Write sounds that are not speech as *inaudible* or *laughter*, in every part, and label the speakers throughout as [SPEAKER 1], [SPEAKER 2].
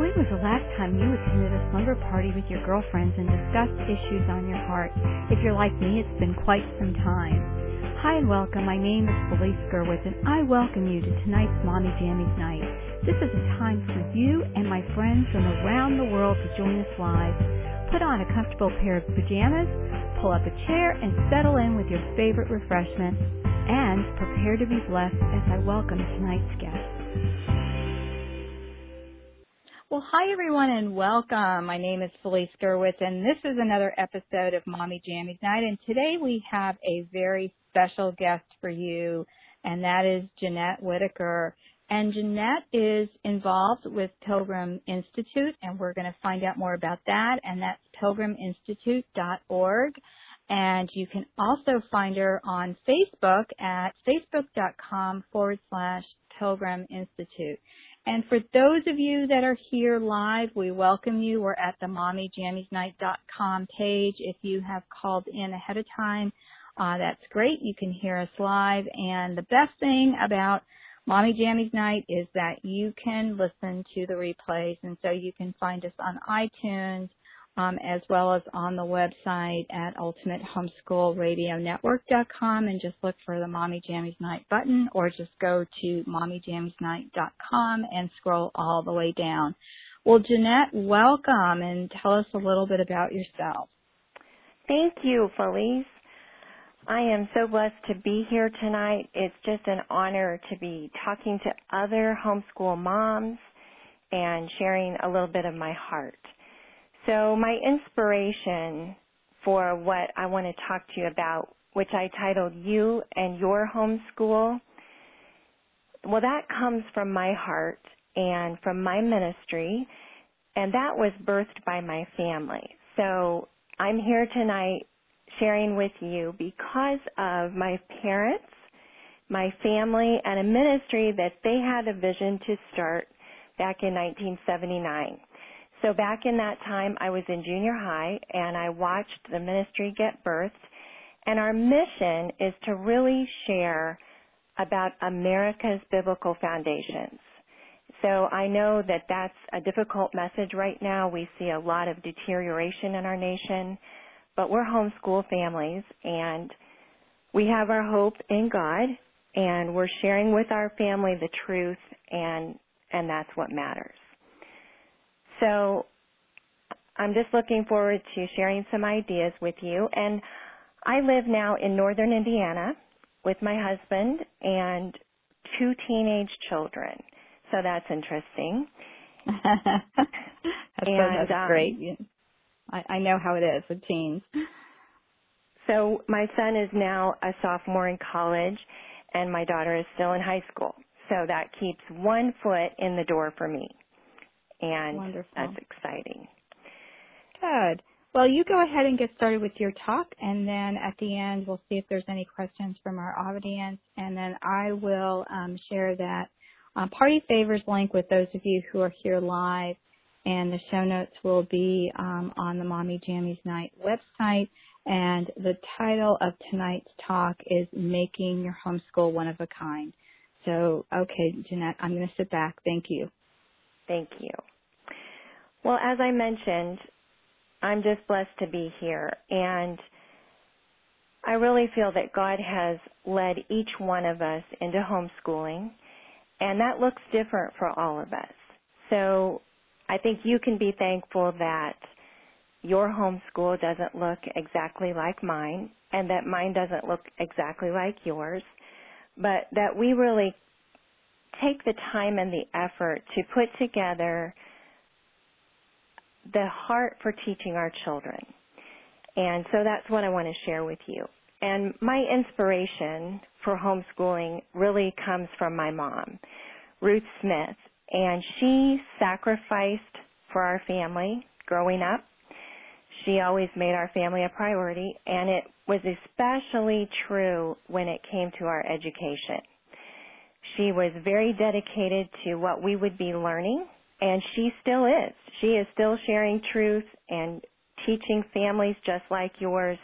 [SPEAKER 1] When was the last time you attended a slumber party with your girlfriends and discussed issues on your heart? If you're like me, it's been quite some time. Hi and welcome. My name is Felice Gerwitz and I welcome you to tonight's Mommy Jammies Night. This is a time for you and my friends from around the world to join us live. Put on a comfortable pair of pajamas, pull up a chair, and settle in with your favorite refreshment. And prepare to be blessed as I welcome tonight's guest. Well, hi everyone and welcome. My name is Felice Gerwitz and this is another episode of Mommy Jammies Night and today we have a very special guest for you and that is Jeanette Whittaker. And Jeanette is involved with Pilgrim Institute and we're going to find out more about that and that's pilgriminstitute.org. And you can also find her on Facebook at facebook.com forward slash Pilgrim Institute. And for those of you that are here live, we welcome you. We're at the mommyjammiesnight.com page. If you have called in ahead of time, uh, that's great. You can hear us live. And the best thing about Mommy Jammies Night is that you can listen to the replays. And so you can find us on iTunes, um, as well as on the website at ultimatehomeschoolradionetwork.com and just look for the Mommy Jammies Night button or just go to mommyjammiesnight.com and scroll all the way down. Well, Jeanette, welcome and tell us a little bit about yourself.
[SPEAKER 2] Thank you, Felice. I am so blessed to be here tonight. It's just an honor to be talking to other homeschool moms and sharing a little bit of my heart. So my inspiration for what I want to talk to you about, which I titled You and Your Homeschool, well, that comes from my heart and from my ministry, and that was birthed by my family. So I'm here tonight sharing with you because of my parents, my family, and a ministry that they had a vision to start back in 1979. So back in that time, I was in junior high and I watched the ministry get birthed. And our mission is to really share about America's biblical foundations. So I know that that's a difficult message right now. We see a lot of deterioration in our nation, but we're homeschool families and we have our hope in God and we're sharing with our family the truth and and that's what matters. So I'm just looking forward to sharing some ideas with you. And I live now in northern Indiana with my husband and two teenage children. So that's interesting. *laughs*
[SPEAKER 1] that's, and, that's um, great. I, I know how it is with teens.
[SPEAKER 2] So my son is now a sophomore in college and my daughter is still in high school. So that keeps one foot in the door for me and
[SPEAKER 1] Wonderful.
[SPEAKER 2] that's exciting.
[SPEAKER 1] Good. Well, you go ahead and get started with your talk, and then at the end, we'll see if there's any questions from our audience, and then I will um, share that uh, party favors link with those of you who are here live, and the show notes will be um, on the Mommy Jammies Night website. And the title of tonight's talk is Making Your Homeschool One of a Kind. So, okay, Jeanette, I'm going to sit back. Thank you.
[SPEAKER 2] Thank you. Well, as I mentioned, I'm just blessed to be here and I really feel that God has led each one of us into homeschooling and that looks different for all of us. So I think you can be thankful that your homeschool doesn't look exactly like mine and that mine doesn't look exactly like yours, but that we really take the time and the effort to put together the heart for teaching our children. And so that's what I want to share with you. And my inspiration for homeschooling really comes from my mom, Ruth Smith. And she sacrificed for our family growing up. She always made our family a priority, and it was especially true when it came to our education. She was very dedicated to what we would be learning, and she still is. She is still sharing truth and teaching families just like yours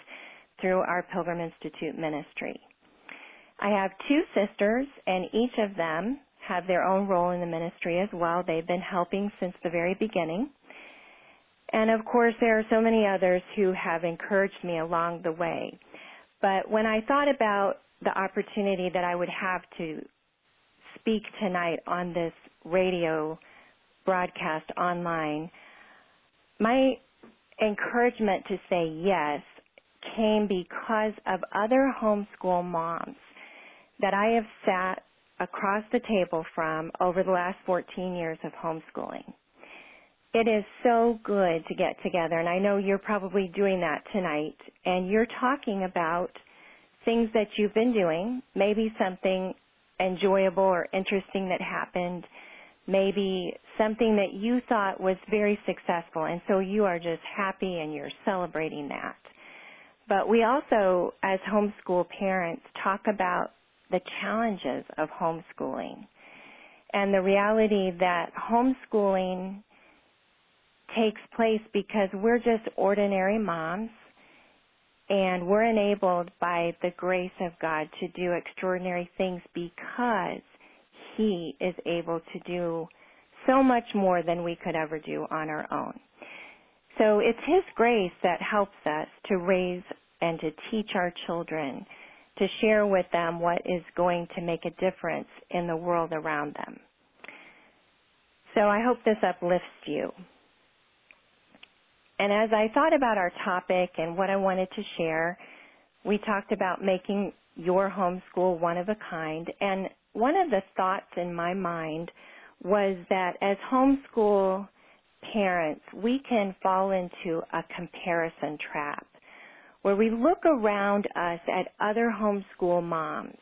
[SPEAKER 2] through our Pilgrim Institute ministry. I have two sisters, and each of them have their own role in the ministry as well. They've been helping since the very beginning. And of course, there are so many others who have encouraged me along the way. But when I thought about the opportunity that I would have to speak tonight on this radio broadcast online, my encouragement to say yes came because of other homeschool moms that I have sat across the table from over the last 14 years of homeschooling. It is so good to get together, and I know you're probably doing that tonight, and you're talking about things that you've been doing, maybe something enjoyable or interesting that happened, maybe something that you thought was very successful, and so you are just happy and you're celebrating that. But we also, as homeschool parents, talk about the challenges of homeschooling and the reality that homeschooling takes place because we're just ordinary moms and we're enabled by the grace of God to do extraordinary things because He is able to do so much more than we could ever do on our own. So it's His grace that helps us to raise and to teach our children, to share with them what is going to make a difference in the world around them. So I hope this uplifts you. And as I thought about our topic and what I wanted to share, we talked about making your homeschool one of a kind. And one of the thoughts in my mind was that as homeschool parents, we can fall into a comparison trap where we look around us at other homeschool moms.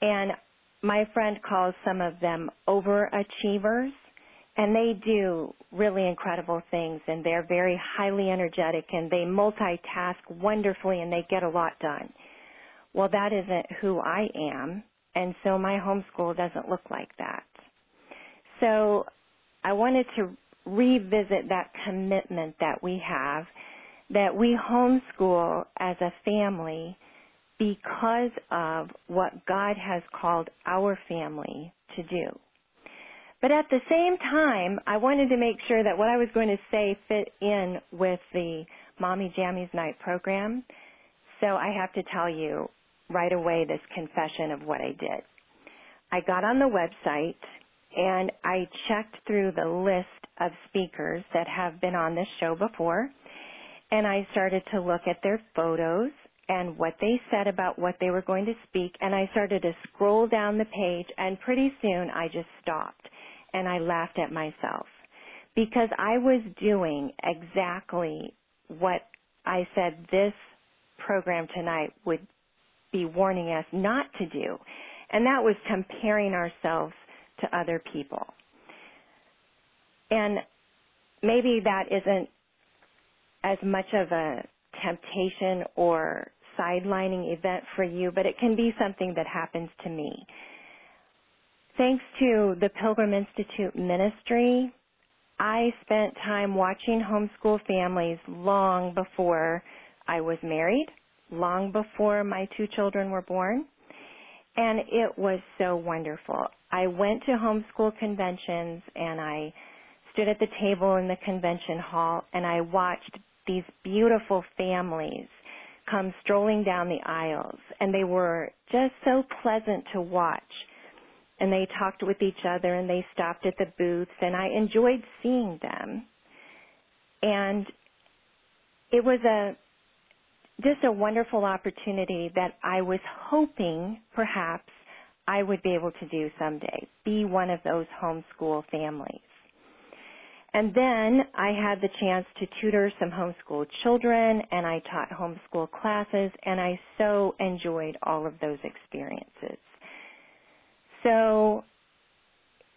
[SPEAKER 2] And my friend calls some of them overachievers and they do really incredible things and they're very highly energetic and they multitask wonderfully and they get a lot done. Well, that isn't who I am, and so my homeschool doesn't look like that. So I wanted to revisit that commitment that we have that we homeschool as a family because of what God has called our family to do. But at the same time, I wanted to make sure that what I was going to say fit in with the Mommy Jammies Night program. So I have to tell you right away this confession of what I did. I got on the website and I checked through the list of speakers that have been on this show before and I started to look at their photos and what they said about what they were going to speak and I started to scroll down the page and pretty soon I just stopped and I laughed at myself because I was doing exactly what I said this program tonight would be warning us not to do. And that was comparing ourselves to other people. And maybe that isn't as much of a temptation or sidelining event for you, but it can be something that happens to me. Thanks to the Pilgrim Institute ministry, I spent time watching homeschool families long before I was married, long before my two children were born, and it was so wonderful. I went to homeschool conventions and I stood at the table in the convention hall and I watched these beautiful families come strolling down the aisles and they were just so pleasant to watch and they talked with each other and they stopped at the booths and I enjoyed seeing them. And it was a just a wonderful opportunity that I was hoping perhaps I would be able to do someday, be one of those homeschool families. And then I had the chance to tutor some homeschool children and I taught homeschool classes and I so enjoyed all of those experiences. So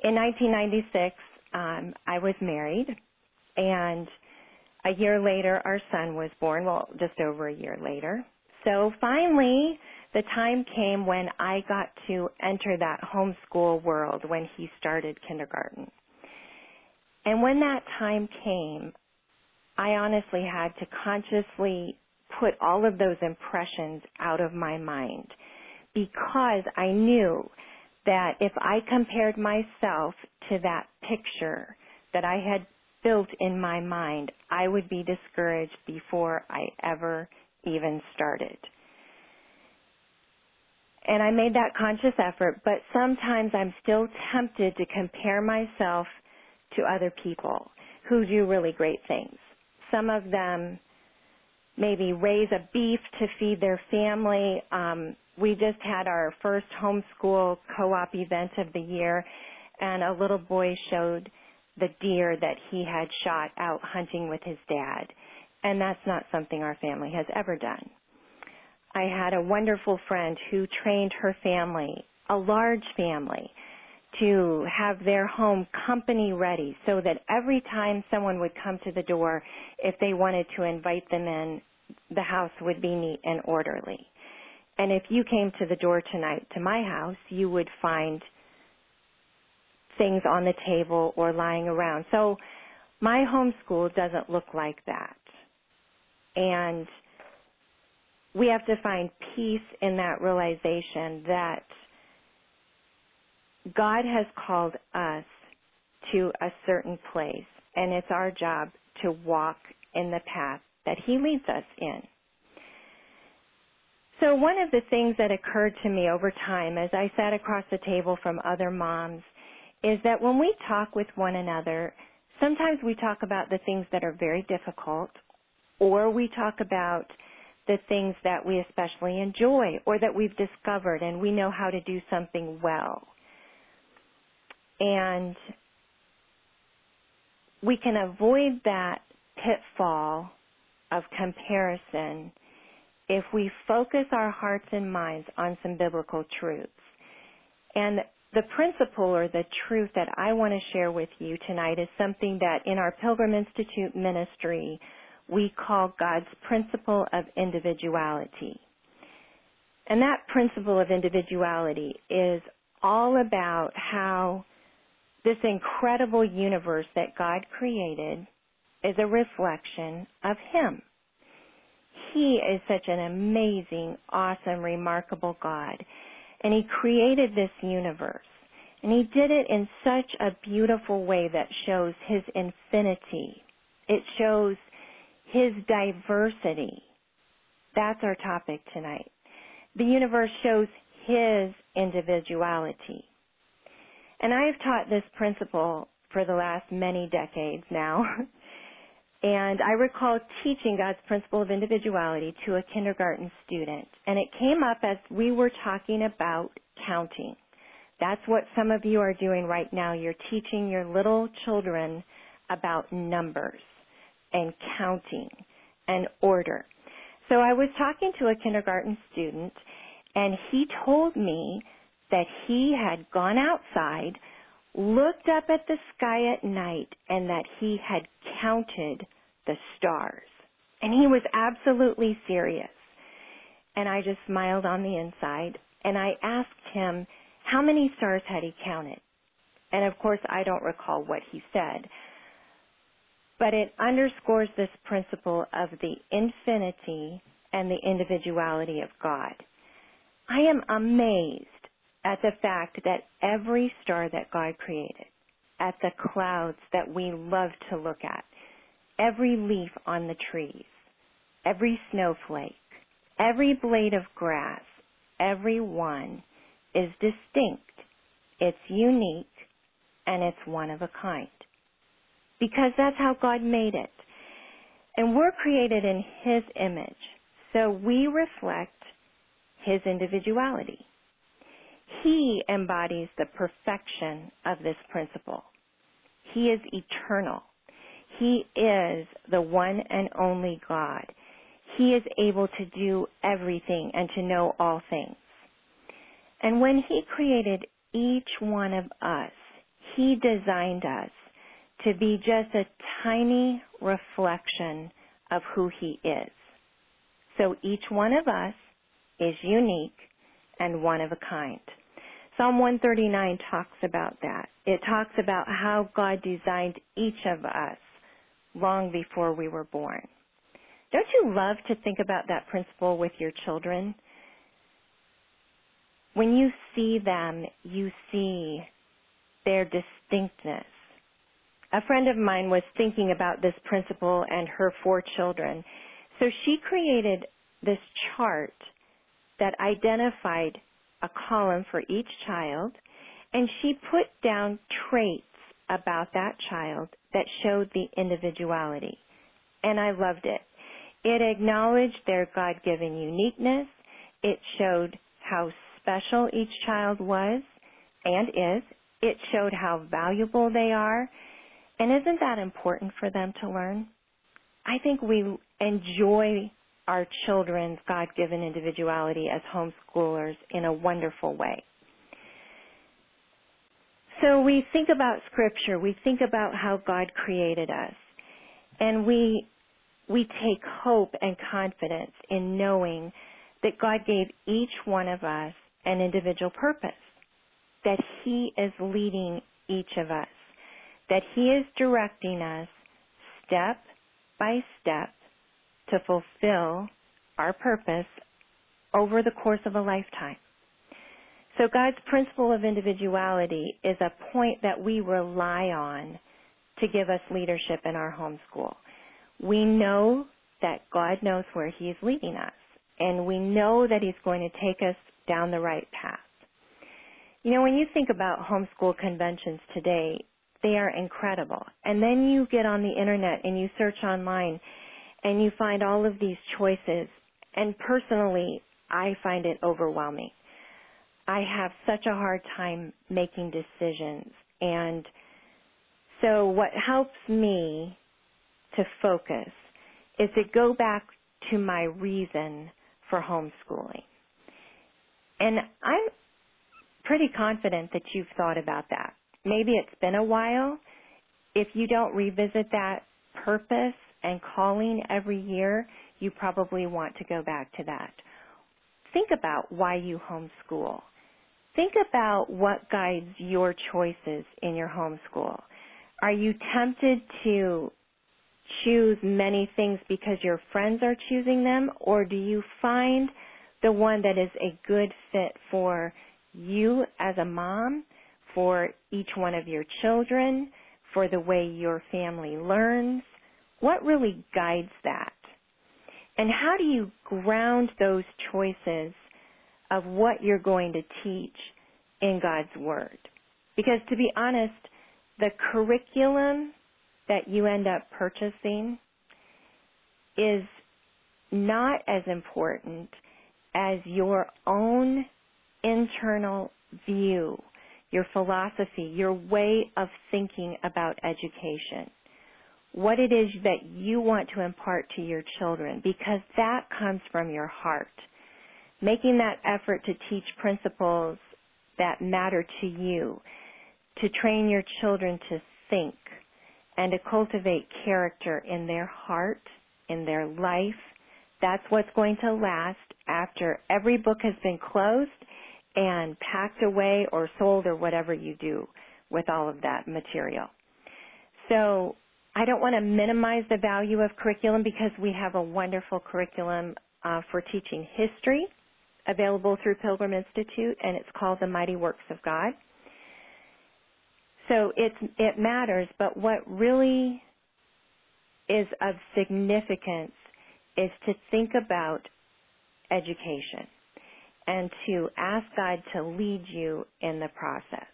[SPEAKER 2] in 1996, um, I was married, and a year later, our son was born. Well, just over a year later. So finally, the time came when I got to enter that homeschool world when he started kindergarten. And when that time came, I honestly had to consciously put all of those impressions out of my mind because I knew that if I compared myself to that picture that I had built in my mind, I would be discouraged before I ever even started. And I made that conscious effort, but sometimes I'm still tempted to compare myself to other people who do really great things. Some of them maybe raise a beef to feed their family. Um, we just had our first homeschool co-op event of the year, and a little boy showed the deer that he had shot out hunting with his dad. And that's not something our family has ever done. I had a wonderful friend who trained her family, a large family, to have their home company ready so that every time someone would come to the door, if they wanted to invite them in, the house would be neat and orderly. And if you came to the door tonight to my house, you would find things on the table or lying around. So my homeschool doesn't look like that. And we have to find peace in that realization that God has called us to a certain place and it's our job to walk in the path that He leads us in. So one of the things that occurred to me over time as I sat across the table from other moms is that when we talk with one another, sometimes we talk about the things that are very difficult or we talk about the things that we especially enjoy or that we've discovered and we know how to do something well. And we can avoid that pitfall of comparison if we focus our hearts and minds on some biblical truths. And the principle or the truth that I want to share with you tonight is something that in our Pilgrim Institute ministry we call God's principle of individuality. And that principle of individuality is all about how this incredible universe that God created is a reflection of Him. He is such an amazing, awesome, remarkable God. And He created this universe. And He did it in such a beautiful way that shows His infinity. It shows His diversity. That's our topic tonight. The universe shows His individuality. And I have taught this principle for the last many decades now. *laughs* And I recall teaching God's principle of individuality to a kindergarten student. And it came up as we were talking about counting. That's what some of you are doing right now. You're teaching your little children about numbers and counting and order. So I was talking to a kindergarten student and he told me that he had gone outside looked up at the sky at night and that he had counted the stars. And he was absolutely serious. And I just smiled on the inside and I asked him how many stars had he counted. And of course I don't recall what he said. But it underscores this principle of the infinity and the individuality of God. I am amazed at the fact that every star that God created, at the clouds that we love to look at, every leaf on the trees, every snowflake, every blade of grass, every one is distinct, it's unique, and it's one of a kind. Because that's how God made it. And we're created in His image, so we reflect His individuality. He embodies the perfection of this principle. He is eternal. He is the one and only God. He is able to do everything and to know all things. And when He created each one of us, He designed us to be just a tiny reflection of who He is. So each one of us is unique and one of a kind. Psalm 139 talks about that. It talks about how God designed each of us long before we were born. Don't you love to think about that principle with your children? when you see them, you see their distinctness. A friend of mine was thinking about this principle and her four children. So she created this chart that identified a column for each child and she put down traits about that child that showed the individuality. And I loved it. It acknowledged their God-given uniqueness. It showed how special each child was and is. It showed how valuable they are. And isn't that important for them to learn? I think we enjoy our children's God-given individuality as homeschoolers in a wonderful way. So we think about scripture, we think about how God created us, and we we take hope and confidence in knowing that God gave each one of us an individual purpose, that He is leading each of us, that He is directing us step by step to fulfill our purpose over the course of a lifetime. So God's principle of individuality is a point that we rely on to give us leadership in our homeschool. We know that God knows where He is leading us, and we know that He's going to take us down the right path. You know, when you think about homeschool conventions today, they are incredible. And then you get on the internet and you search online and you find all of these choices. And personally, I find it overwhelming. I have such a hard time making decisions. And so what helps me to focus is to go back to my reason for homeschooling. And I'm pretty confident that you've thought about that. Maybe it's been a while. If you don't revisit that purpose and calling every year, you probably want to go back to that. Think about why you homeschool. Think about what guides your choices in your homeschool. Are you tempted to choose many things because your friends are choosing them, or do you find the one that is a good fit for you as a mom, for each one of your children, for the way your family learns? What really guides that? And how do you ground those choices of what you're going to teach in God's Word. Because to be honest, the curriculum that you end up purchasing is not as important as your own internal view, your philosophy, your way of thinking about education. What it is that you want to impart to your children because that comes from your heart making that effort to teach principles that matter to you, to train your children to think and to cultivate character in their heart, in their life. That's what's going to last after every book has been closed and packed away or sold or whatever you do with all of that material. So I don't want to minimize the value of curriculum because we have a wonderful curriculum uh, for teaching history available through Pilgrim Institute, and it's called The Mighty Works of God. So it it matters, but what really is of significance is to think about education and to ask God to lead you in the process.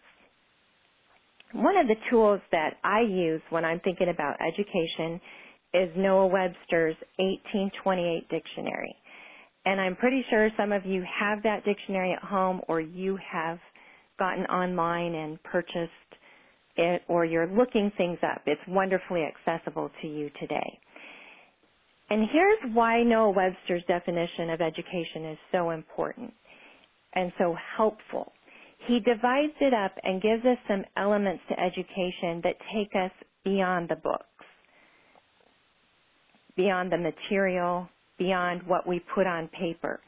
[SPEAKER 2] One of the tools that I use when I'm thinking about education is Noah Webster's 1828 dictionary. And I'm pretty sure some of you have that dictionary at home or you have gotten online and purchased it or you're looking things up. It's wonderfully accessible to you today. And here's why Noah Webster's definition of education is so important and so helpful. He divides it up and gives us some elements to education that take us beyond the books, beyond the material, beyond what we put on paper.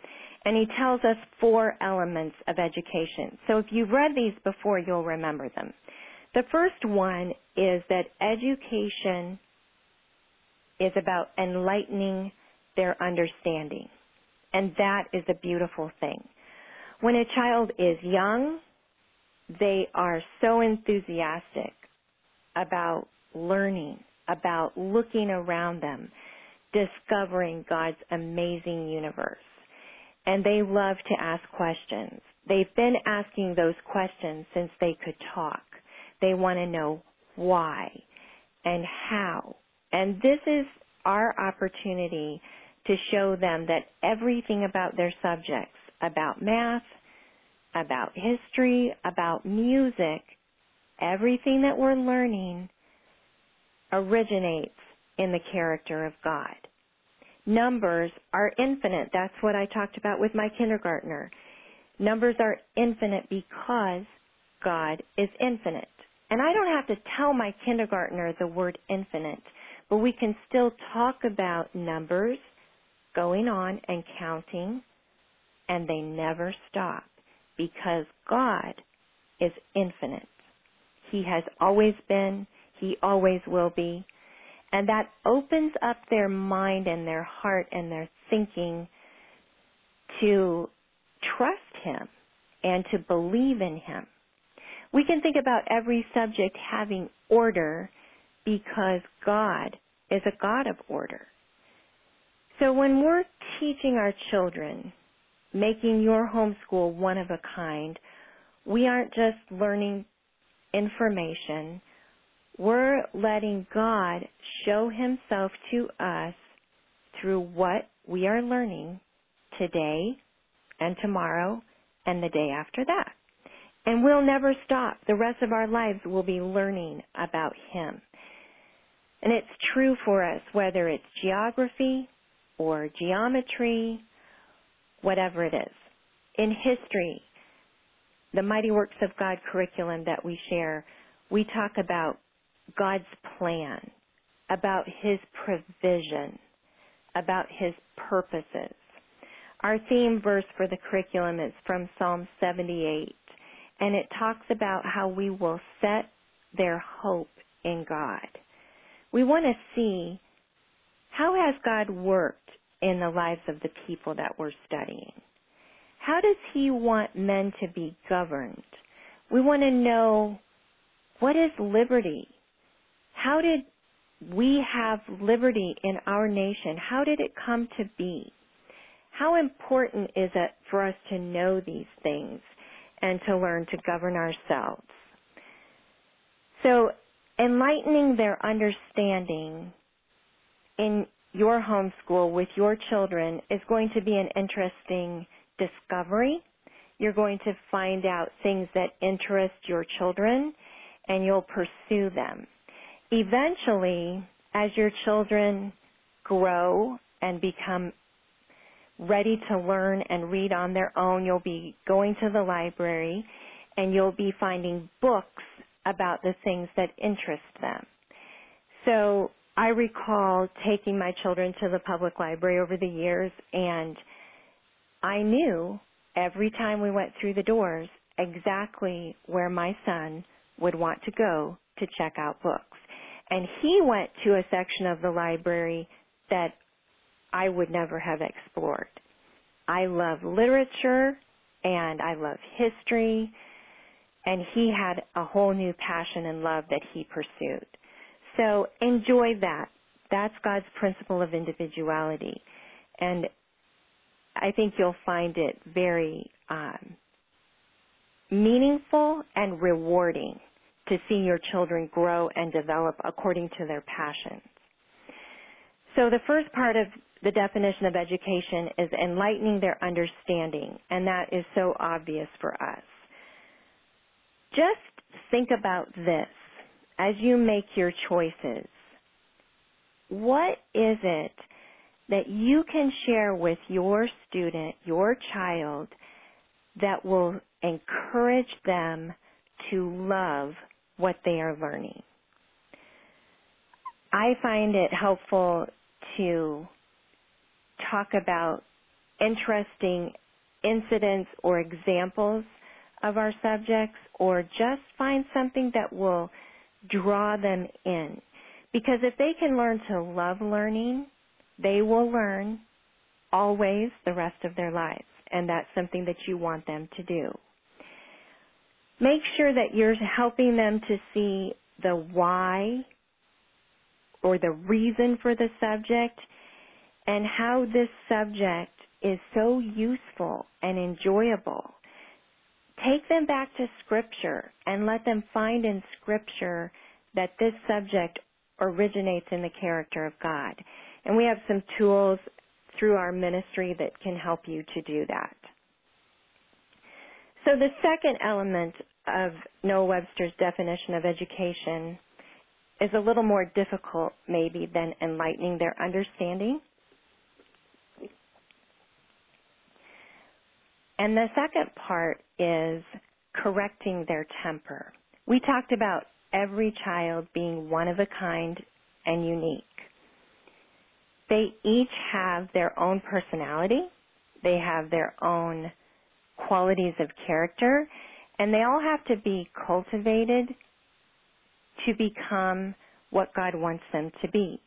[SPEAKER 2] And he tells us four elements of education. So if you've read these before, you'll remember them. The first one is that education is about enlightening their understanding. And that is a beautiful thing. When a child is young, they are so enthusiastic about learning, about looking around them, discovering God's amazing universe. And they love to ask questions. They've been asking those questions since they could talk. They want to know why and how. And this is our opportunity to show them that everything about their subjects, about math, about history, about music, everything that we're learning originates in the character of God. Numbers are infinite. That's what I talked about with my kindergartner. Numbers are infinite because God is infinite. And I don't have to tell my kindergartner the word infinite, but we can still talk about numbers going on and counting, and they never stop because God is infinite. He has always been, He always will be. And that opens up their mind and their heart and their thinking to trust Him and to believe in Him. We can think about every subject having order because God is a God of order. So when we're teaching our children, making your homeschool one of a kind, we aren't just learning information. We're letting God show himself to us through what we are learning today and tomorrow and the day after that. And we'll never stop. The rest of our lives we'll be learning about him. And it's true for us whether it's geography or geometry, whatever it is. In history, the Mighty Works of God curriculum that we share, we talk about God's plan, about His provision, about His purposes. Our theme verse for the curriculum is from Psalm 78, and it talks about how we will set their hope in God. We want to see how has God worked in the lives of the people that we're studying? How does he want men to be governed? We want to know what is liberty? How did we have liberty in our nation? How did it come to be? How important is it for us to know these things and to learn to govern ourselves? So, enlightening their understanding in your homeschool with your children is going to be an interesting discovery. You're going to find out things that interest your children and you'll pursue them. Eventually, as your children grow and become ready to learn and read on their own, you'll be going to the library and you'll be finding books about the things that interest them. So I recall taking my children to the public library over the years and I knew every time we went through the doors exactly where my son would want to go to check out books. And he went to a section of the library that I would never have explored. I love literature and I love history and he had a whole new passion and love that he pursued. So enjoy that. That's God's principle of individuality. And I think you'll find it very um, meaningful and rewarding to see your children grow and develop according to their passions. So the first part of the definition of education is enlightening their understanding, and that is so obvious for us. Just think about this as you make your choices. What is it that you can share with your student, your child, that will encourage them to love what they are learning. I find it helpful to talk about interesting incidents or examples of our subjects or just find something that will draw them in. Because if they can learn to love learning, they will learn always the rest of their lives. and that's something that you want them to do. Make sure that you're helping them to see the why or the reason for the subject and how this subject is so useful and enjoyable. Take them back to scripture and let them find in scripture that this subject originates in the character of God. And we have some tools through our ministry that can help you to do that. So the second element of Noah Webster's definition of education is a little more difficult maybe than enlightening their understanding. And the second part is correcting their temper. We talked about every child being one of a kind and unique. They each have their own personality, they have their own qualities of character, and they all have to be cultivated to become what God wants them to be.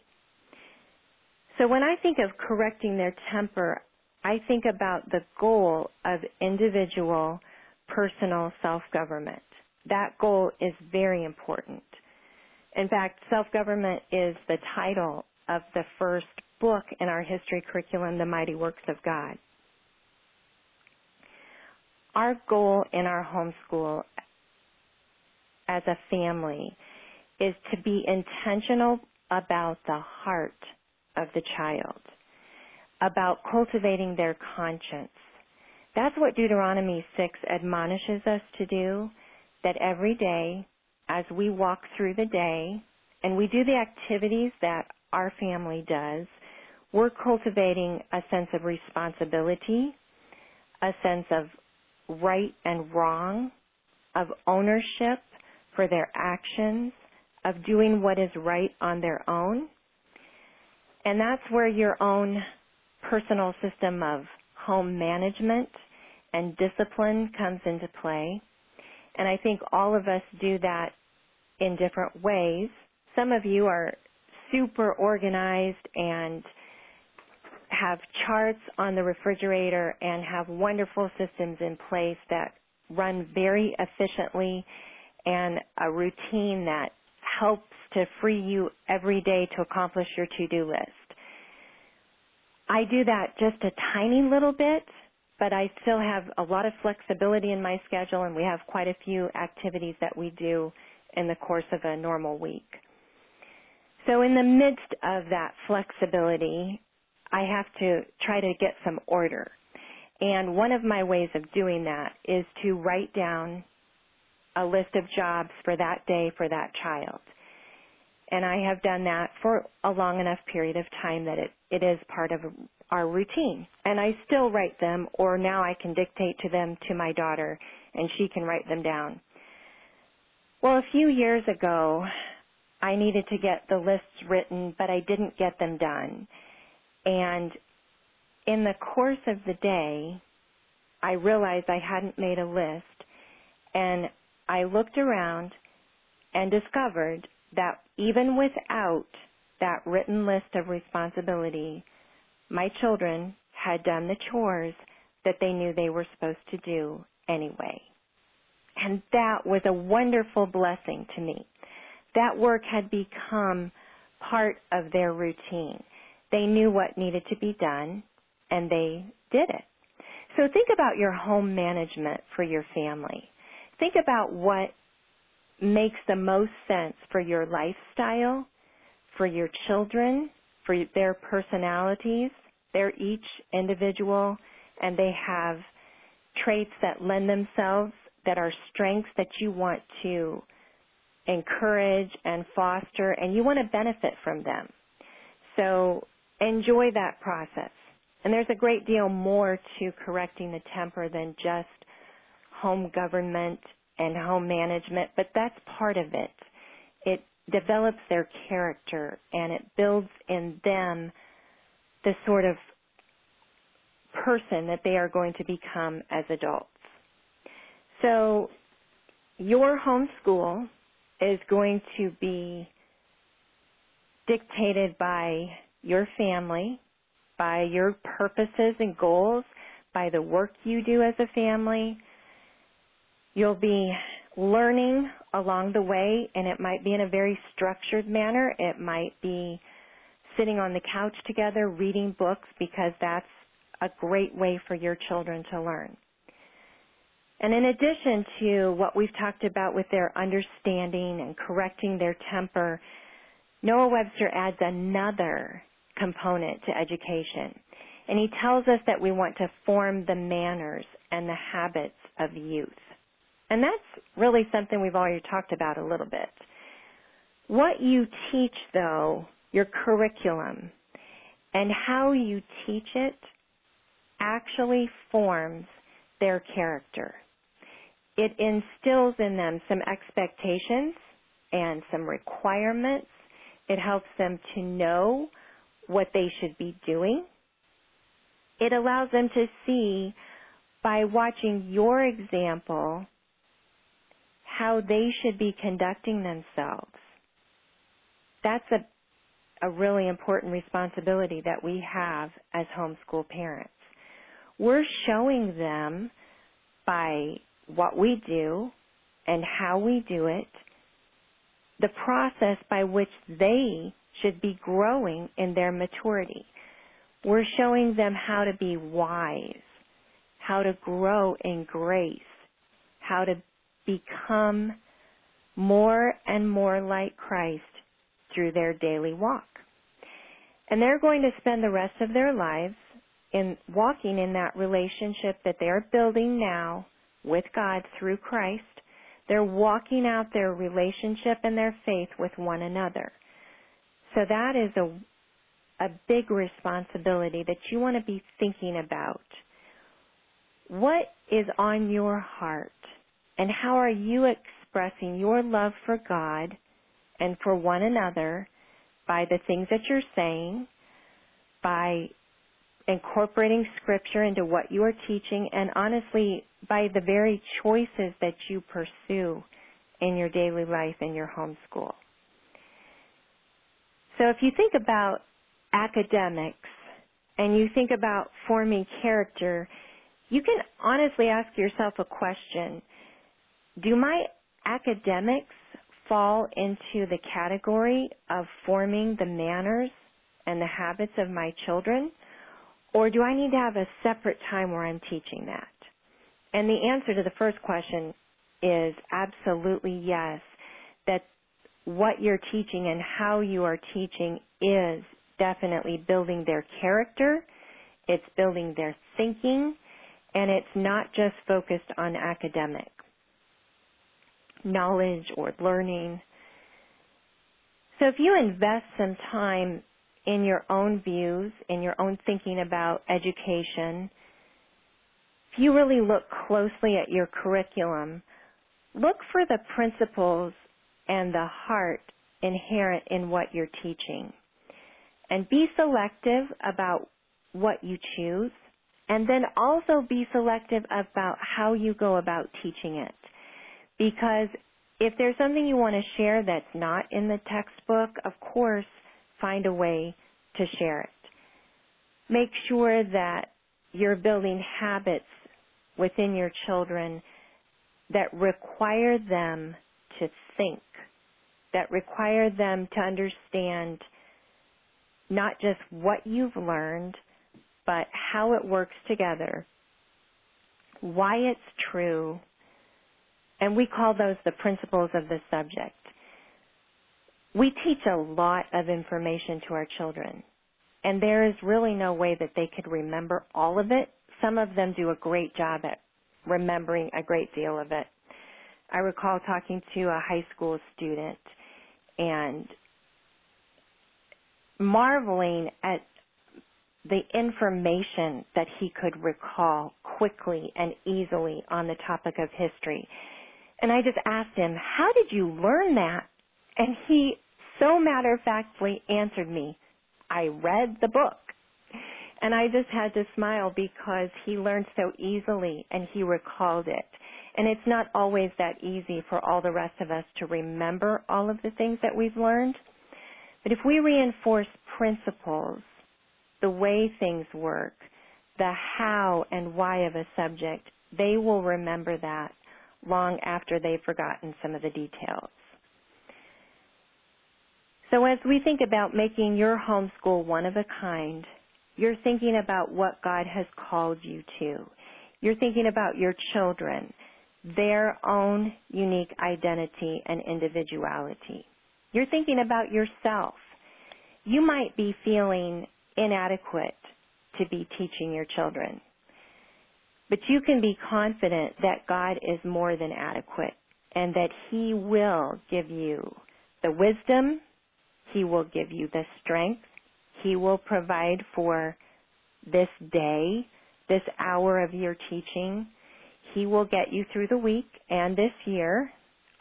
[SPEAKER 2] So when I think of correcting their temper, I think about the goal of individual personal self-government. That goal is very important. In fact, self-government is the title of the first book in our history curriculum, The Mighty Works of God. Our goal in our homeschool as a family is to be intentional about the heart of the child, about cultivating their conscience. That's what Deuteronomy 6 admonishes us to do, that every day as we walk through the day and we do the activities that our family does, we're cultivating a sense of responsibility, a sense of right and wrong, of ownership for their actions, of doing what is right on their own. And that's where your own personal system of home management and discipline comes into play. And I think all of us do that in different ways. Some of you are super organized and have charts on the refrigerator and have wonderful systems in place that run very efficiently and a routine that helps to free you every day to accomplish your to-do list. I do that just a tiny little bit, but I still have a lot of flexibility in my schedule and we have quite a few activities that we do in the course of a normal week. So in the midst of that flexibility, I have to try to get some order. And one of my ways of doing that is to write down a list of jobs for that day for that child. And I have done that for a long enough period of time that it, it is part of our routine. And I still write them, or now I can dictate to them to my daughter, and she can write them down. Well, a few years ago, I needed to get the lists written, but I didn't get them done. And in the course of the day, I realized I hadn't made a list, and I looked around and discovered that even without that written list of responsibility, my children had done the chores that they knew they were supposed to do anyway. And that was a wonderful blessing to me. That work had become part of their routine. They knew what needed to be done and they did it. So think about your home management for your family. Think about what makes the most sense for your lifestyle, for your children, for their personalities. They're each individual and they have traits that lend themselves that are strengths that you want to encourage and foster and you want to benefit from them. So enjoy that process. And there's a great deal more to correcting the temper than just home government and home management, but that's part of it. It develops their character and it builds in them the sort of person that they are going to become as adults. So your homeschool is going to be dictated by your family, by your purposes and goals, by the work you do as a family. You'll be learning along the way, and it might be in a very structured manner. It might be sitting on the couch together reading books because that's a great way for your children to learn. And in addition to what we've talked about with their understanding and correcting their temper, Noah Webster adds another component to education. And he tells us that we want to form the manners and the habits of youth. And that's really something we've already talked about a little bit. What you teach though, your curriculum, and how you teach it actually forms their character. It instills in them some expectations and some requirements. It helps them to know what they should be doing. It allows them to see by watching your example how they should be conducting themselves. That's a, a really important responsibility that we have as homeschool parents. We're showing them by what we do and how we do it, the process by which they should be growing in their maturity. We're showing them how to be wise, how to grow in grace, how to become more and more like Christ through their daily walk. And they're going to spend the rest of their lives in walking in that relationship that they're building now with God through Christ. They're walking out their relationship and their faith with one another. So that is a, a big responsibility that you want to be thinking about. What is on your heart? And how are you expressing your love for God and for one another by the things that you're saying, by incorporating scripture into what you are teaching, and honestly, by the very choices that you pursue in your daily life in your homeschool. So if you think about academics and you think about forming character, you can honestly ask yourself a question. Do my academics fall into the category of forming the manners and the habits of my children? Or do I need to have a separate time where I'm teaching that? And the answer to the first question is absolutely yes, that what you're teaching and how you are teaching is definitely building their character, it's building their thinking, and it's not just focused on academic knowledge or learning. So if you invest some time in your own views, in your own thinking about education, if you really look closely at your curriculum, look for the principles and the heart inherent in what you're teaching. And be selective about what you choose, and then also be selective about how you go about teaching it. Because if there's something you want to share that's not in the textbook, of course, find a way to share it. Make sure that you're building habits within your children that require them to think, that require them to understand not just what you've learned, but how it works together, why it's true, and we call those the principles of the subject. We teach a lot of information to our children, and there is really no way that they could remember all of it. Some of them do a great job at remembering a great deal of it. I recall talking to a high school student and marveling at the information that he could recall quickly and easily on the topic of history. And I just asked him, how did you learn that? And he so matter of factly answered me, I read the book. And I just had to smile because he learned so easily and he recalled it. And it's not always that easy for all the rest of us to remember all of the things that we've learned. But if we reinforce principles, the way things work, the how and why of a subject, they will remember that long after they've forgotten some of the details. So as we think about making your homeschool one of a kind, you're thinking about what God has called you to. You're thinking about your children, their own unique identity and individuality. You're thinking about yourself. You might be feeling inadequate to be teaching your children. But you can be confident that God is more than adequate and that He will give you the wisdom, He will give you the strength, He will provide for this day, this hour of your teaching. He will get you through the week and this year,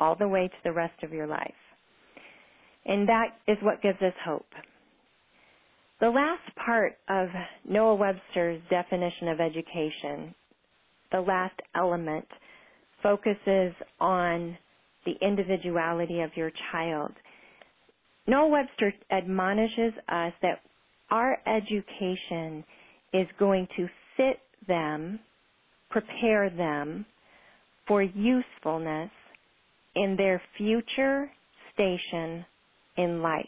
[SPEAKER 2] all the way to the rest of your life. And that is what gives us hope. The last part of Noah Webster's definition of education, the last element, focuses on the individuality of your child. Noah Webster admonishes us that our education is going to fit them, prepare them for usefulness in their future station in life.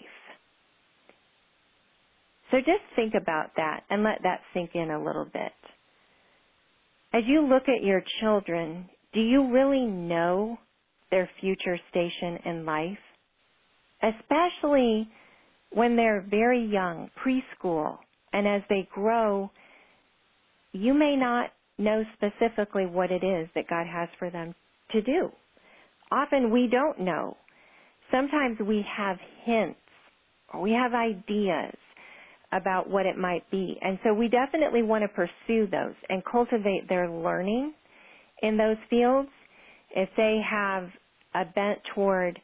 [SPEAKER 2] So just think about that and let that sink in a little bit. As you look at your children, do you really know their future station in life? Especially when they're very young, preschool, and as they grow, you may not know specifically what it is that God has for them to do. Often we don't know. Sometimes we have hints or we have ideas about what it might be. And so we definitely want to pursue those and cultivate their learning in those fields. If they have a bent toward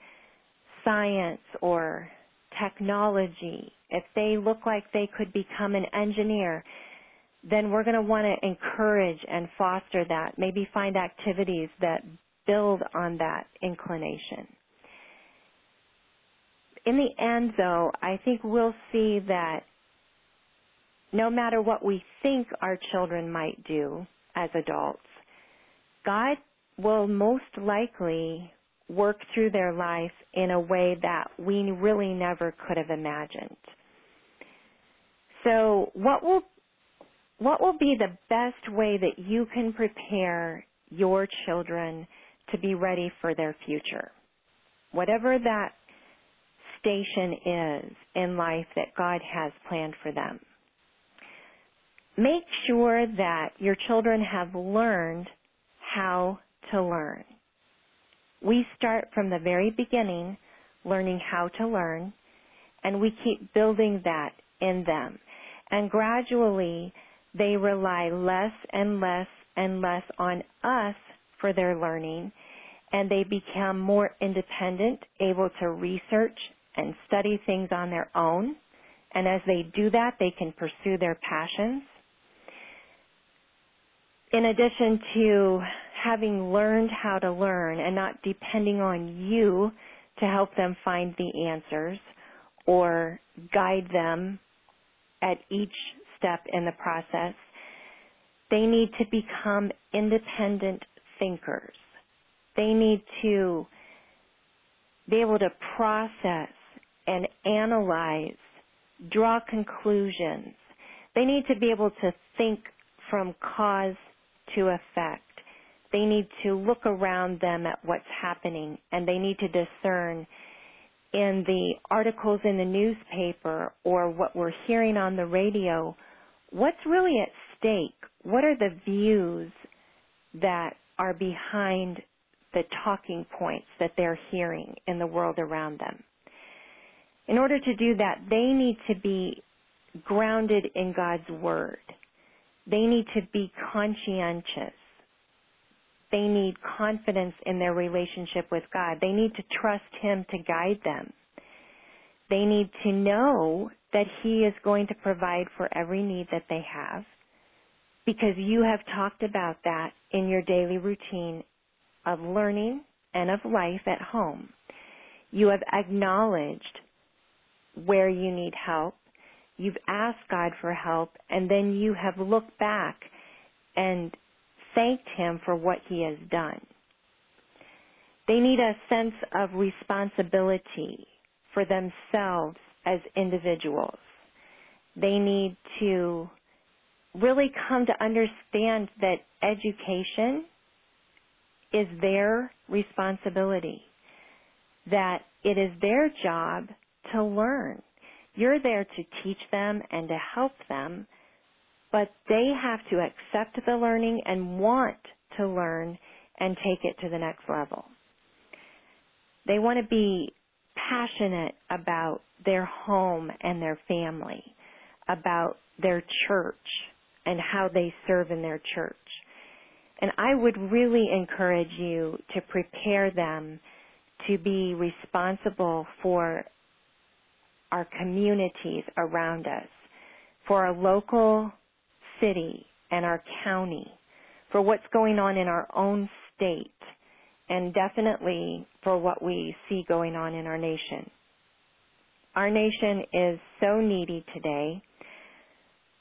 [SPEAKER 2] science or technology, if they look like they could become an engineer, then we're going to want to encourage and foster that. Maybe find activities that build on that inclination. In the end, though, I think we'll see that no matter what we think our children might do as adults, God will most likely work through their life in a way that we really never could have imagined. So what will what will be the best way that you can prepare your children to be ready for their future? Whatever that station is in life that God has planned for them. Make sure that your children have learned how to learn. We start from the very beginning learning how to learn and we keep building that in them. And gradually they rely less and less and less on us for their learning and they become more independent, able to research and study things on their own. And as they do that, they can pursue their passions. In addition to having learned how to learn and not depending on you to help them find the answers or guide them at each step in the process. They need to become independent thinkers. They need to be able to process and analyze, draw conclusions. They need to be able to think from cause to effect. They need to look around them at what's happening and they need to discern in the articles in the newspaper or what we're hearing on the radio, what's really at stake? What are the views that are behind the talking points that they're hearing in the world around them? In order to do that, they need to be grounded in God's Word. They need to be conscientious. They need confidence in their relationship with God. They need to trust Him to guide them. They need to know that He is going to provide for every need that they have because you have talked about that in your daily routine of learning and of life at home. You have acknowledged where you need help. You've asked God for help, and then you have looked back and thanked Him for what He has done. They need a sense of responsibility for themselves as individuals. They need to really come to understand that education is their responsibility, that it is their job to learn. You're there to teach them and to help them, but they have to accept the learning and want to learn and take it to the next level. They want to be passionate about their home and their family, about their church and how they serve in their church. And I would really encourage you to prepare them to be responsible for our communities around us, for our local city and our county, for what's going on in our own state, and definitely for what we see going on in our nation. Our nation is so needy today.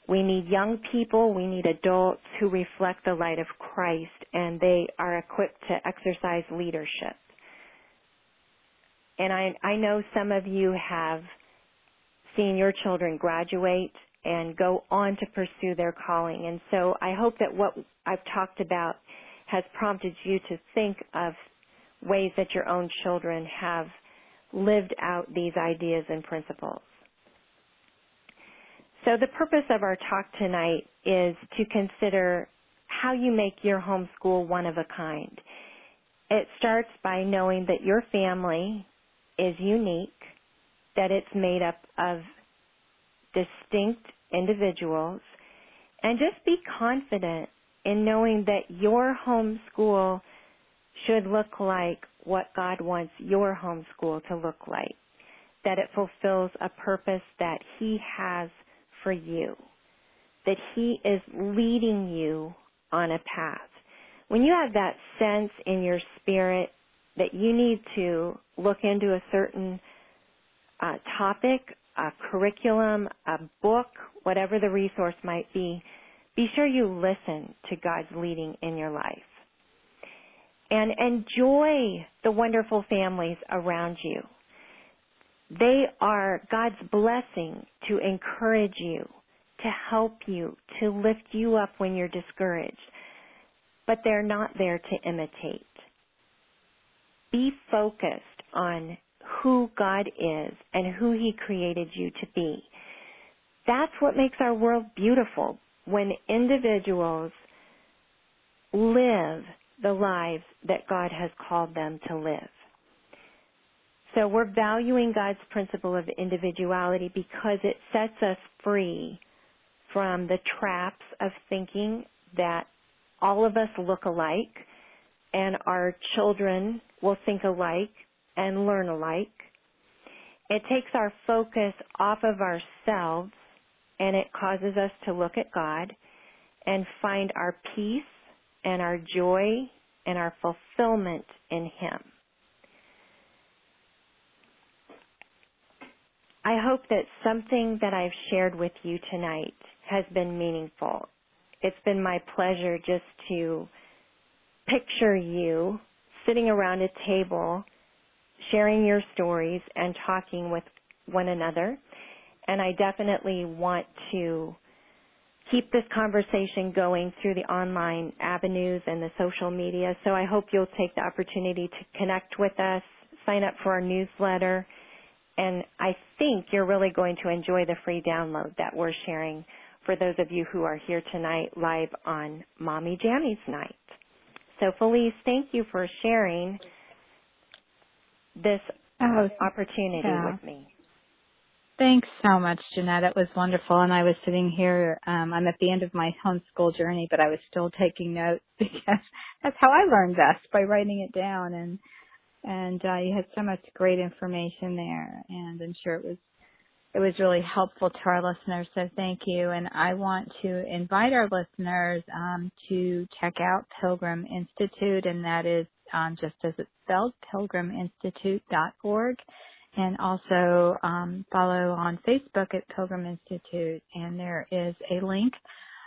[SPEAKER 2] We need young people, we need adults who reflect the light of Christ and they are equipped to exercise leadership. And I, I know some of you have seen your children graduate and go on to pursue their calling. And so I hope that what I've talked about has prompted you to think of ways that your own children have lived out these ideas and principles. So the purpose of our talk tonight is to consider how you make your homeschool one of a kind. It starts by knowing that your family is unique, that it's made up of distinct individuals, and just be confident in knowing that your homeschool should look like what God wants your homeschool to look like, that it fulfills a purpose that He has for you, that He is leading you on a path. When you have that sense in your spirit that you need to look into a certain uh, topic, a curriculum, a book, whatever the resource might be, be sure you listen to God's leading in your life. And enjoy the wonderful families around you. They are God's blessing to encourage you, to help you, to lift you up when you're discouraged. But they're not there to imitate. Be focused on who God is and who He created you to be. That's what makes our world beautiful when individuals live the lives that God has called them to live. So we're valuing God's principle of individuality because it sets us free from the traps of thinking that all of us look alike and our children will think alike and learn alike. It takes our focus off of ourselves and it causes us to look at God and find our peace and our joy and our fulfillment in Him. I hope that something that I've shared with you tonight has been meaningful. It's been my pleasure just to picture you sitting around a table, sharing your stories and talking with one another. And I definitely want to keep this conversation going through the online avenues and the social media. So I hope you'll take the opportunity to connect with us, sign up for our newsletter, and I think you're really going to enjoy the free download that we're sharing for those of you who are here tonight live on Mommy Jammies Night. So Felice, thank you for sharing this oh, opportunity yeah. with me.
[SPEAKER 1] Thanks so much, Jeanette. It was wonderful. And I was sitting here, um, I'm at the end of my homeschool journey, but I was still taking notes *laughs* because that's how I learned best by writing it down. And, and, uh, you had so much great information there. And I'm sure it was, it was really helpful to our listeners. So thank you. And I want to invite our listeners, um, to check out Pilgrim Institute. And that is, um, just as it's spelled, pilgriminstitute.org and also um, follow on Facebook at Pilgrim Institute. And there is a link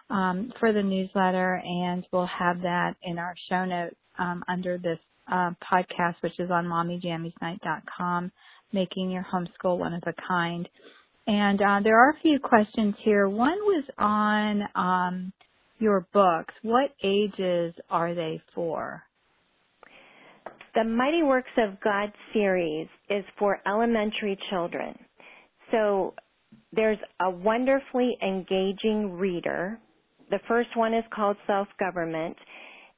[SPEAKER 1] um, for the newsletter, and we'll have that in our show notes um, under this uh, podcast, which is on mommyjammiesnight.com, making your homeschool one of a kind. And uh, there are a few questions here. One was on um, your books. What ages are they for?
[SPEAKER 2] The Mighty Works of God series is for elementary children. So there's a wonderfully engaging reader. The first one is called Self Government,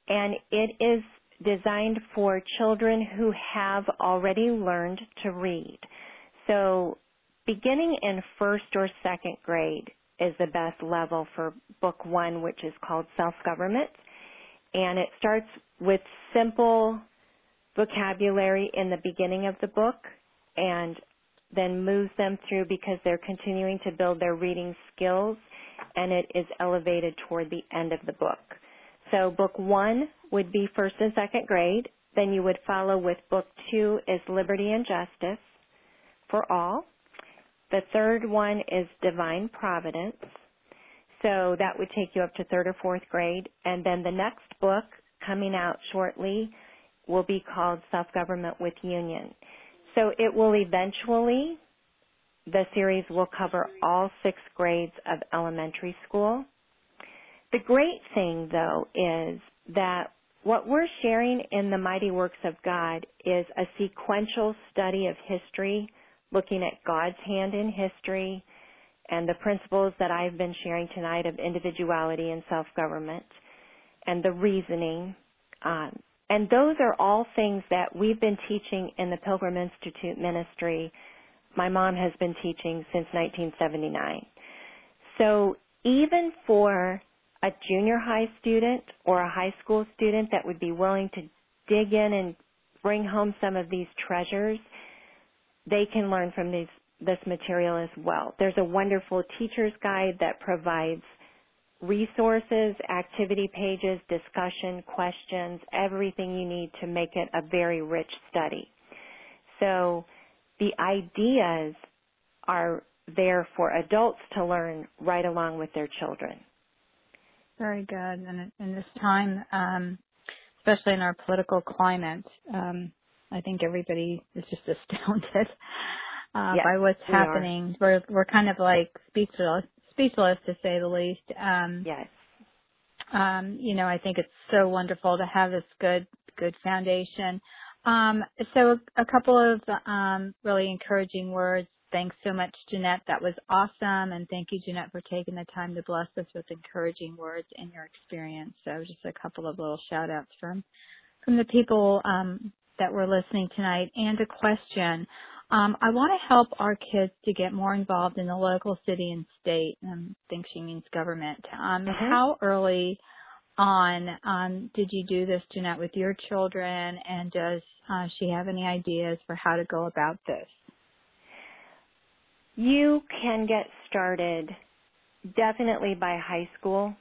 [SPEAKER 2] and it is designed for children who have already learned to read. So beginning in first or second grade is the best level for book one, which is called Self Government. And it starts with simple vocabulary in the beginning of the book and then moves them through because they're continuing to build their reading skills and it is elevated toward the end of the book. So book one would be first and second grade. Then you would follow with book two is Liberty and Justice for all. The third one is Divine Providence. So that would take you up to third or fourth grade. And then the next book coming out shortly will be called Self-Government with Union. So it will eventually, the series will cover all six grades of elementary school. The great thing though is that what we're sharing in the Mighty Works of God is a sequential study of history, looking at God's hand in history and the principles that I've been sharing tonight of individuality and self-government and the reasoning. Um, and those are all things that we've been teaching in the Pilgrim Institute ministry. My mom has been teaching since 1979. So even for a junior high student or a high school student that would be willing to dig in and bring home some of these treasures, they can learn from these, this material as well. There's a wonderful teacher's guide that provides resources, activity pages, discussion, questions, everything you need to make it a very rich study. So the ideas are there for adults to learn right along with their children.
[SPEAKER 1] Very good. And in this time, um, especially in our political climate, um, I think everybody is just *laughs* astounded uh,
[SPEAKER 2] yes,
[SPEAKER 1] by what's
[SPEAKER 2] we
[SPEAKER 1] happening. Are. We're we're kind of like speechless speechless to say the least. Um,
[SPEAKER 2] yes.
[SPEAKER 1] Um, you know, I think it's so wonderful to have this good, good foundation. Um, so a, a couple of um, really encouraging words. Thanks so much, Jeanette. That was awesome, and thank you, Jeanette, for taking the time to bless us with encouraging words in your experience. So just a couple of little shout outs from from the people um, that were listening tonight, and a question. Um, I want to help our kids to get more involved in the local city and state. And I think she means government. Um, mm-hmm. How early on um, did you do this, Jeanette, with your children? And does uh, she have any ideas for how to go about this?
[SPEAKER 2] You can get started definitely by high school,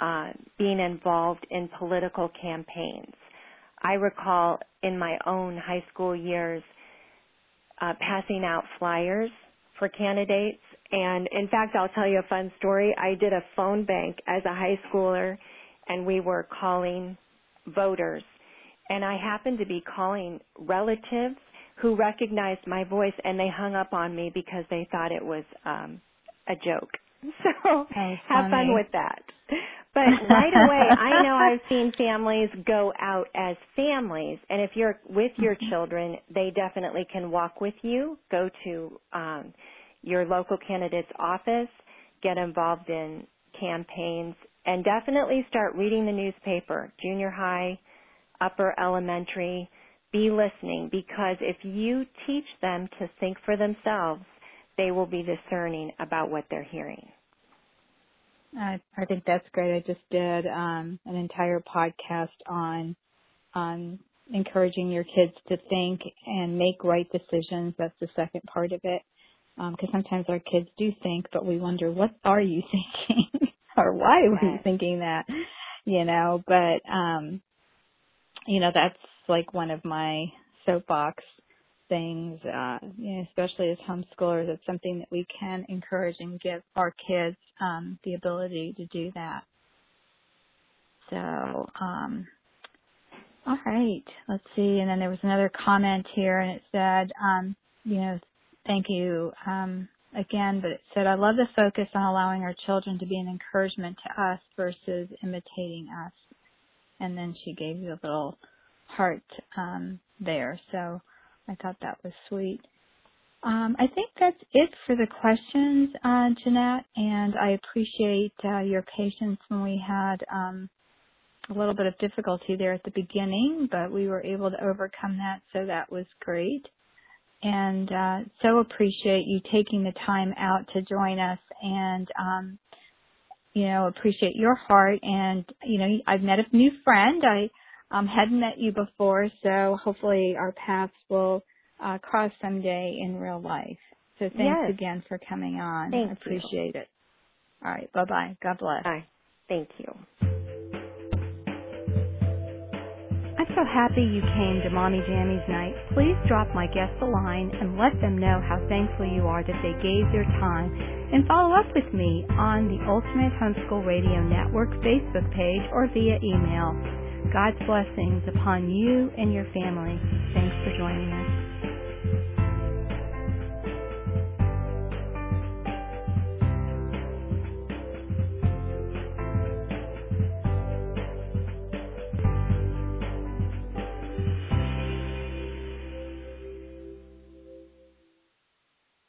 [SPEAKER 2] uh, being involved in political campaigns. I recall in my own high school years uh, passing out flyers for candidates. And in fact, I'll tell you a fun story. I did a phone bank as a high schooler, and we were calling voters. And I happened to be calling relatives who recognized my voice, and they hung up on me because they thought it was um, a joke. *laughs* So have fun with that. But right away, I know I've seen families go out as families, and if you're with your mm-hmm. children, they definitely can walk with you, go to um, your local candidate's office, get involved in campaigns, and definitely start reading the newspaper, junior high, upper elementary. Be listening because if you teach them to think for themselves, they will be discerning about what they're hearing.
[SPEAKER 1] I, I think that's great. I just did um, an entire podcast on on encouraging your kids to think and make right decisions. That's the second part of it. Because um, sometimes our kids do think, but we wonder, what are you *laughs* thinking? or why were you thinking that? You know, but, um, you know, that's like one of my soapbox things, uh, you know, especially as homeschoolers, it's something that we can encourage and give our kids um, the ability to do that. So, um, all right, let's see. And then there was another comment here, and it said, um, you know, thank you um, again, but it said, I love the focus on allowing our children to be an encouragement to us versus imitating us. And then she gave you a little heart um, there. So I thought that was sweet. Um, I think that's it for the questions, uh, Jeanette, and I appreciate uh, your patience when we had um, a little bit of difficulty there at the beginning, but we were able to overcome that, so that was great. And uh, so appreciate you taking the time out to join us, and um, you know appreciate your heart. And you know I've met a new friend. I um, hadn't met you before, so hopefully our paths will uh, cross someday in real life. So thanks
[SPEAKER 2] yes.
[SPEAKER 1] again for coming on.
[SPEAKER 2] Thank
[SPEAKER 1] I appreciate
[SPEAKER 2] you.
[SPEAKER 1] it. All right. Bye bye. God bless.
[SPEAKER 2] Bye. Thank you.
[SPEAKER 3] I'm so happy you came to Mommy Jammies night. Please drop my guests a line and let them know how thankful you are that they gave their time and follow up with me on the Ultimate Homeschool Radio Network Facebook page or via email. God's blessings upon you and your family. Thanks for joining us.